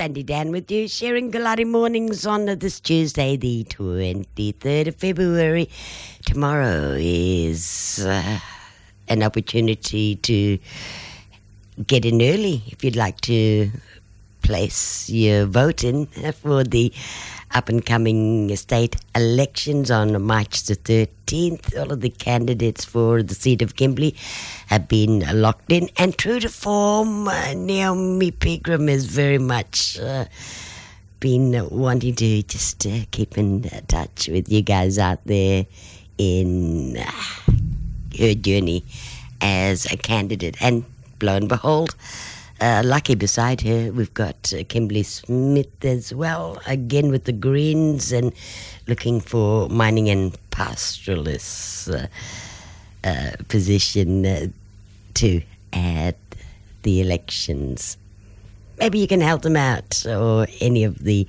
Sandy Dann with you, sharing Goolarri mornings on this Tuesday, the 23rd of February. Tomorrow is uh, an opportunity to get in early if you'd like to place your vote in for the up and coming state elections on March the 13th. All of the candidates for the seat of Kimberley have been locked in, and true to form, uh, Naomi Pigram has very much. Uh, been wanting to just uh, keep in touch with you guys out there in uh, her journey as a candidate. And lo and behold, uh, lucky beside her, we've got uh, Kimberley Smith as well, again with the Greens and looking for mining and pastoralist uh, uh, position uh, to add the elections. Maybe you can help them out, or any of the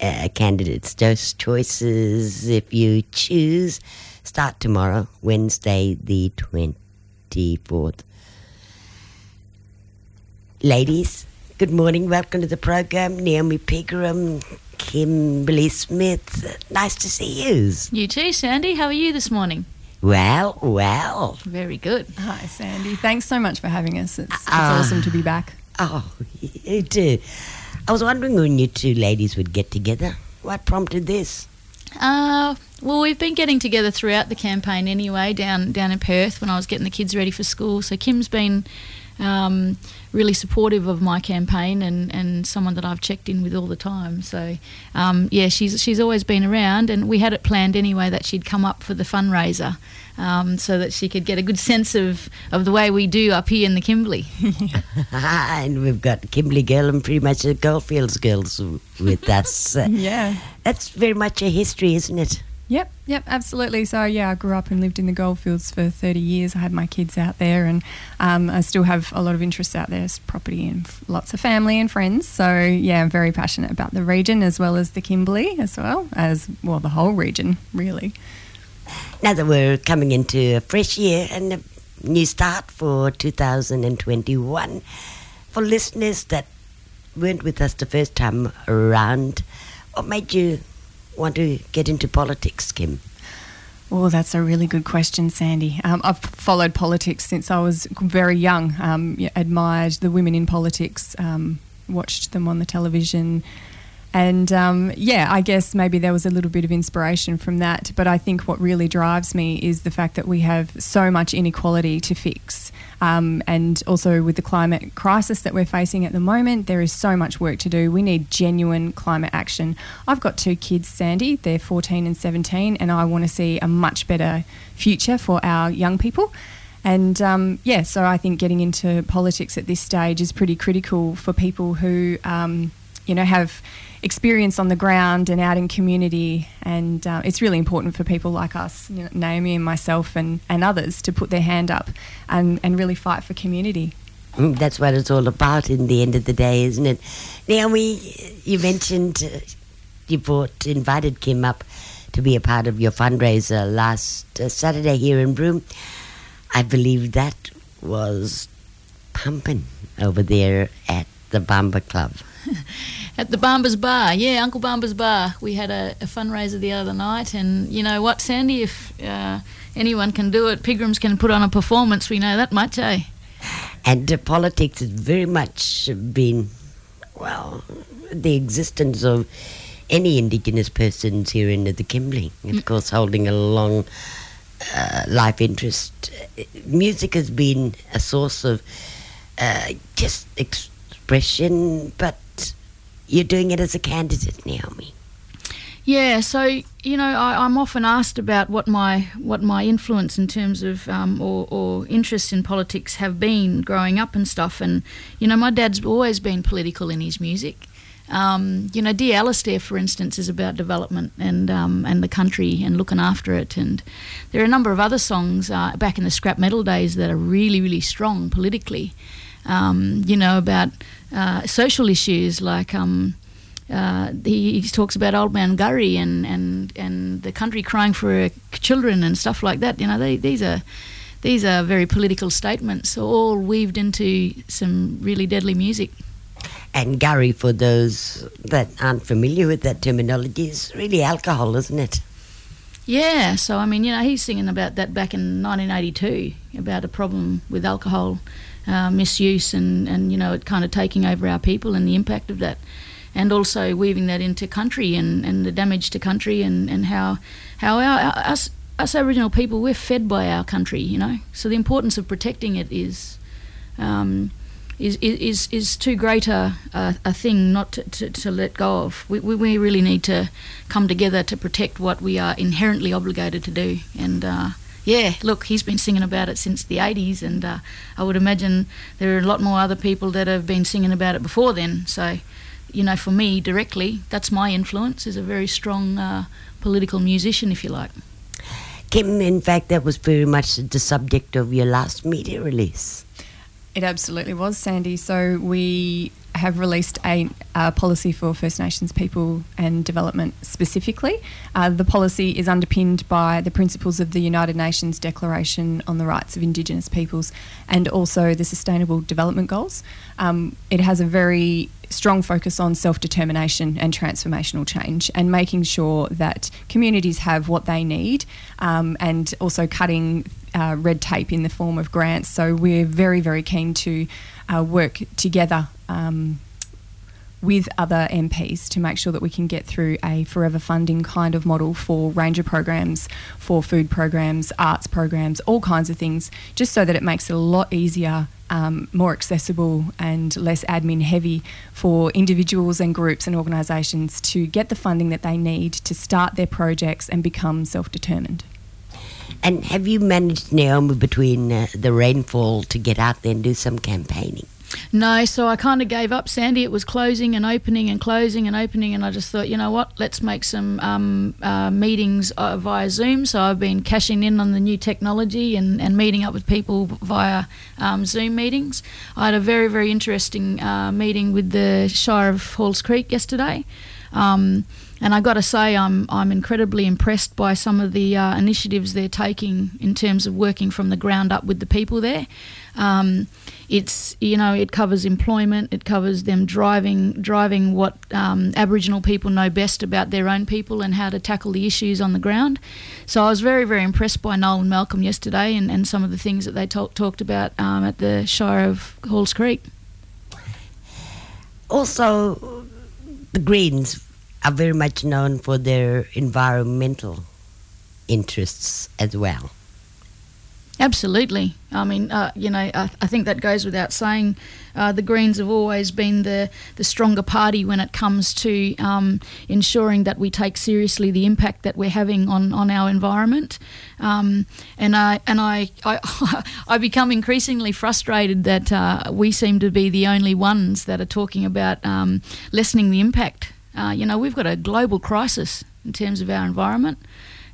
uh, candidates. Those choices, if you choose, start tomorrow, Wednesday, the 24th. Ladies, good morning. Welcome to the program. Naomi Pigram, Kimberley Smith. Nice to see you. You too, Sandy. How are you this morning? Well, well. Very good. Hi, Sandy. Thanks so much for having us. It's, it's Ah. awesome to be back. Oh, you too. I was wondering when you two ladies would get together. What prompted this? Uh, well, we've been getting together throughout the campaign anyway, down down in Perth when I was getting the kids ready for school. So Kim's been um, really supportive of my campaign and, and someone that I've checked in with all the time. So um, yeah, she's she's always been around, and we had it planned anyway that she'd come up for the fundraiser. Um, so that she could get a good sense of, of the way we do up here in the Kimberley. and we've got Kimberley Girl and pretty much the Goldfields girls with us. Yeah. That's very much a history, isn't it? Yep, yep, absolutely. So, yeah, I grew up and lived in the goldfields for 30 years. I had my kids out there, and um, I still have a lot of interests out there, it's property and f- lots of family and friends. So, yeah, I'm very passionate about the region as well as the Kimberley, as well as, well, the whole region, really. Now that we're coming into a fresh year and a new start for 2021, for listeners that weren't with us the first time around, what made you want to get into politics, Kim? Oh, that's a really good question, Sandy. Um, I've followed politics since I was very young. Um, admired the women in politics, um, watched them on the television, and um, yeah, I guess maybe there was a little bit of inspiration from that. But I think what really drives me is the fact that we have so much inequality to fix. Um, and also with the climate crisis that we're facing at the moment, there is so much work to do. We need genuine climate action. I've got two kids, Sandy, they're 14 and 17, and I want to see a much better future for our young people. And um, yeah, so I think getting into politics at this stage is pretty critical for people who, um, you know, have experience on the ground and out in community. And uh, it's really important for people like us, you know, Naomi and myself and, and others, to put their hand up and, and really fight for community. Mm, That's what it's all about in the end of the day, isn't it? Naomi, you mentioned uh, you brought, invited Kim up to be a part of your fundraiser last uh, Saturday here in Broome. I believe that was pumping over there at the Bamba Club. At the Bamba's Bar, yeah, Uncle Bamba's Bar. We had a, a fundraiser the other night, and you know what, Sandy? If uh, anyone can do it, Pigrams can put on a performance. We know that much, eh? And uh, politics has very much been, well, the existence of any Indigenous persons here in the Kimberley, of course, holding a long uh, life interest. Music has been a source of uh, just expression, but you're doing it as a candidate, Naomi. Yeah, so you know, I, I'm often asked about what my what my influence in terms of um, or, or interest in politics have been growing up and stuff. And you know, my dad's always been political in his music. Um, you know, Dear Alistair, for instance, is about development and um, and the country and looking after it. And there are a number of other songs uh, back in the scrap metal days that are really, really strong politically. Um, you know, about uh, social issues like. Um, uh, he, he talks about old man Gurry and, and, and the country crying for children and stuff like that. You know, they, these are these are very political statements, all weaved into some really deadly music. And Gary, for those that aren't familiar with that terminology, is really alcohol, isn't it? Yeah, so I mean, you know, he's singing about that back in 1982 about a problem with alcohol uh, misuse and, and, you know, it kind of taking over our people and the impact of that. And also weaving that into country and, and the damage to country and, and how, how our, us, us Aboriginal people, we're fed by our country, you know. So the importance of protecting it is. Um, is, is, is too great a, a, a thing not to, to, to, let go of. We, we, we, really need to come together to protect what we are inherently obligated to do. And uh, yeah, look, he's been singing about it since the 80s, and uh, I would imagine there are a lot more other people that have been singing about it before then. So, you know, for me directly, that's my influence, is a very strong uh, political musician, if you like. Kim, in fact, that was very much the subject of your last media release. It absolutely was, Sandy. So we have released a, a, policy for First Nations people and development specifically. Uh, the policy is underpinned by the principles of the United Nations Declaration on the Rights of Indigenous Peoples and also the Sustainable Development Goals. Um, it has a very strong focus on self determination and transformational change and making sure that communities have what they need um, and also cutting uh, red tape in the form of grants. So we're very, very keen to uh, work together. Um, with other MPs to make sure that we can get through a forever funding kind of model for ranger programs, for food programs, arts programs, all kinds of things, just so that it makes it a lot easier, um, more accessible, and less admin heavy for individuals and groups and organisations to get the funding that they need to start their projects and become self determined. And have you managed, Naomi, between uh, the rainfall to get out there and do some campaigning? No, so I kind of gave up, Sandy. It was closing and opening and closing and opening, and I just thought, you know what, let's make some um, uh, meetings uh, via Zoom. So I've been cashing in on the new technology and, and meeting up with people via um, Zoom meetings. I had a very, very interesting uh, meeting with the Shire of Halls Creek yesterday. Um, and I got to say, I'm I'm incredibly impressed by some of the uh, initiatives they're taking in terms of working from the ground up with the people there. Um, it's you know it covers employment, it covers them driving driving what um, Aboriginal people know best about their own people and how to tackle the issues on the ground. So I was very very impressed by Noel and Malcolm yesterday and, and some of the things that they talk, talked about um, at the Shire of Halls Creek. Also, the Greens are very much known for their environmental interests as well. Absolutely. I mean, uh, you know, I, I, think that goes without saying. Uh, the Greens have always been the, the stronger party when it comes to um, ensuring that we take seriously the impact that we're having on, on our environment. Um, and I and I, I, I become increasingly frustrated that uh, we seem to be the only ones that are talking about um, lessening the impact uh, you know, we've got a global crisis in terms of our environment,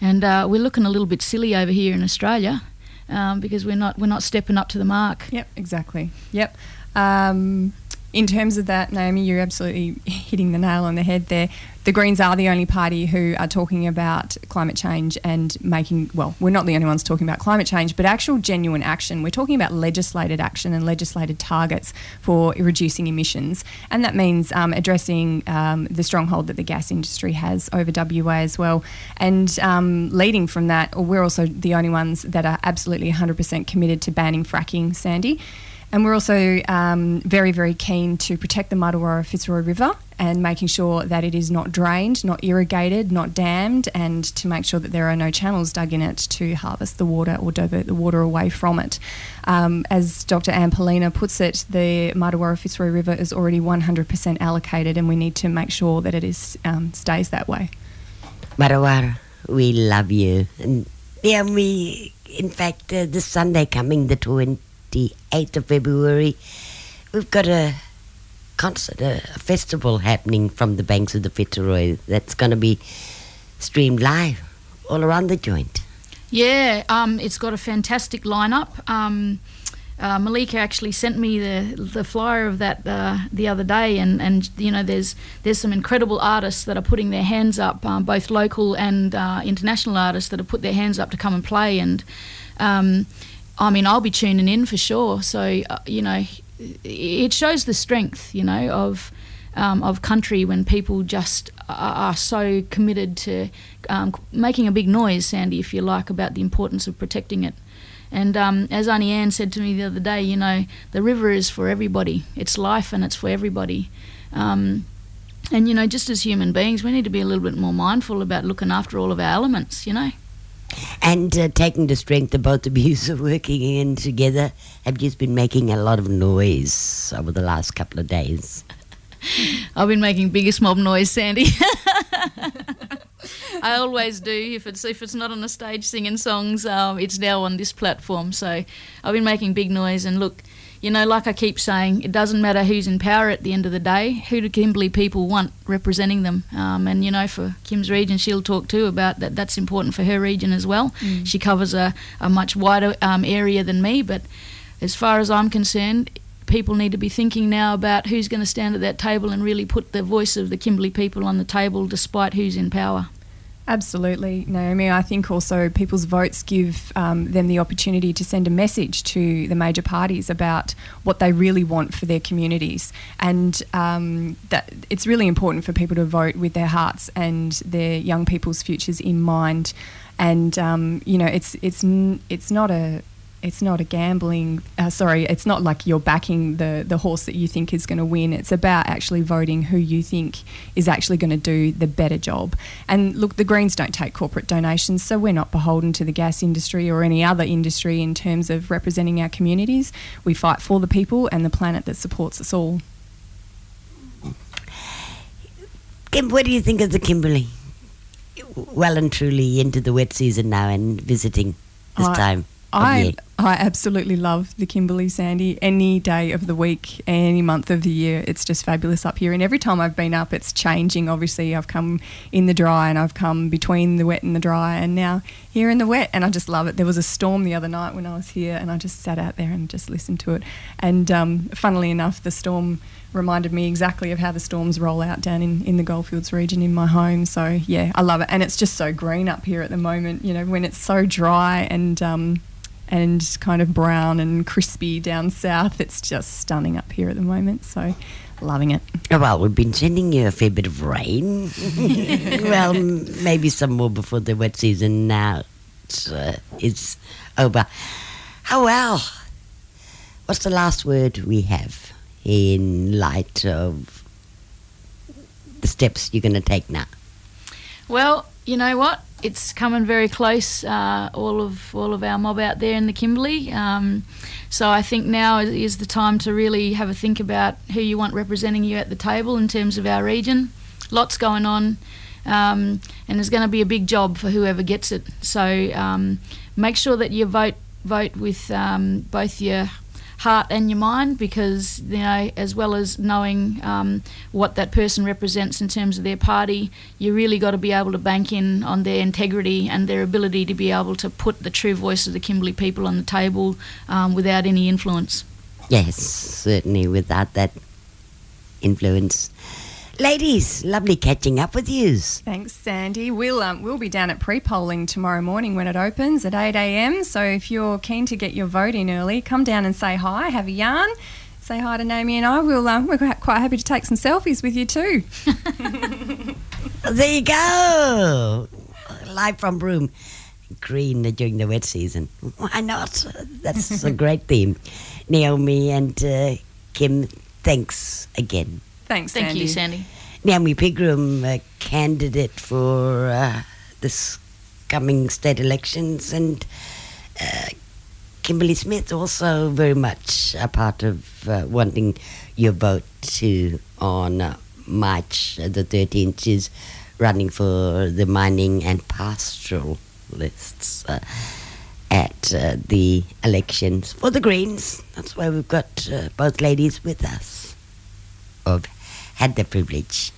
and uh, we're looking a little bit silly over here in Australia um, because we're not we're not stepping up to the mark. Yep, exactly. Yep. Um, in terms of that, Naomi, you're absolutely hitting the nail on the head there. The Greens are the only party who are talking about climate change and making, well, we're not the only ones talking about climate change, but actual genuine action. We're talking about legislated action and legislated targets for reducing emissions. And that means um, addressing um, the stronghold that the gas industry has over WA as well. And um, leading from that, we're also the only ones that are absolutely 100% committed to banning fracking, Sandy. And we're also um, very, very keen to protect the Martuwarra Fitzroy River and making sure that it is not drained, not irrigated, not dammed, and to make sure that there are no channels dug in it to harvest the water or divert the water away from it. Um, as Dr. Anne Poelina puts it, the Martuwarra Fitzroy River is already 100% allocated, and we need to make sure that it is um, stays that way. Martuwarra, we love you. And yeah, we, in fact, uh, this Sunday coming, the 20 28th of February, we've got a concert, a, a festival happening from the banks of the Fitzroy that's going to be streamed live all around the joint. Yeah, um, it's got a fantastic lineup. Um, uh, Malika actually sent me the the flyer of that uh, the other day, and, and you know there's there's some incredible artists that are putting their hands up, um, both local and uh, international artists that have put their hands up to come and play, and um, I mean, I'll be tuning in for sure. So, uh, you know, it shows the strength, you know, of um, of country when people just are, so committed to um, making a big noise, Sandy, if you like, about the importance of protecting it. And um, as Auntie Anne said to me the other day, you know, the river is for everybody. It's life and it's for everybody. Um, and you know, just as human beings, we need to be a little bit more mindful about looking after all of our elements. You know. And uh, taking the strength of both of you working in together, have just been making a lot of noise over the last couple of days. I've been making biggest mob noise, Sandy. I always do. If it's if it's not on the stage singing songs, um, it's now on this platform. So I've been making big noise. And look, you know, like I keep saying, it doesn't matter who's in power at the end of the day. Who do Kimberley people want representing them? Um, and you know, for Kim's region, she'll talk too about that. That's important for her region as well. Mm. She covers a, a much wider um, area than me, but as far as I'm concerned, people need to be thinking now about who's going to stand at that table and really put the voice of the Kimberley people on the table despite who's in power. Absolutely, Naomi. I think also people's votes give um, them the opportunity to send a message to the major parties about what they really want for their communities, and um, that it's really important for people to vote with their hearts and their young people's futures in mind. And um, you know, it's it's it's not a it's not a gambling. Uh, sorry, it's not like you're backing the the horse that you think is going to win. It's about actually voting who you think is actually going to do the better job. And look, the Greens don't take corporate donations, so we're not beholden to the gas industry or any other industry in terms of representing our communities. We fight for the people and the planet that supports us all. Kim, what do you think of the Kimberley? Well and truly into the wet season now and visiting this time. I I absolutely love the Kimberley Sandy any day of the week, any month of the year. It's just fabulous up here. And every time I've been up, it's changing. Obviously, I've come in the dry and I've come between the wet and the dry, and now here in the wet. And I just love it. There was a storm the other night when I was here, and I just sat out there and just listened to it. And um, funnily enough, the storm reminded me exactly of how the storms roll out down in, in the Goldfields region in my home. So, yeah, I love it. And it's just so green up here at the moment, you know, when it's so dry and. Um, and kind of brown and crispy down south. It's just stunning up here at the moment. So loving it. Oh, well, we've been sending you a fair bit of rain. well, maybe some more before the wet season now uh, is over. Oh, well. What's the last word we have in light of the steps you're going to take now? Well, you know what? it's coming very close. Uh, all of all of our mob out there in the Kimberley. Um, so I think now is the time to really have a think about who you want representing you at the table in terms of our region. Lots going on, um, and there's going to be a big job for whoever gets it. So um, make sure that you vote vote with um, both your heart and your mind because you know as well as knowing um, what that person represents in terms of their party you really got to be able to bank in on their integrity and their ability to be able to put the true voice of the Kimberley people on the table um, without any influence. Yes certainly without that influence Ladies, lovely catching up with you. Thanks, Sandy. We'll um, we'll be down at pre-polling tomorrow morning when it opens at 8 a.m. So if you're keen to get your vote in early, come down and say hi, have a yarn, say hi to Naomi and I. We'll um, we're quite happy to take some selfies with you too. there you go, live from Broome. Green during the wet season. Why not? That's a great theme. Naomi and uh, Kim, thanks again. Thanks, Thank Sandy. you, Sandy. Naomi Pigram, a candidate for uh, this coming state elections, and uh, Kimberley Smith also very much a part of uh, wanting your vote too on uh, March the 13th. She's running for the mining and pastoral lists uh, at uh, the elections for the Greens. That's why we've got both ladies with us of had the privilege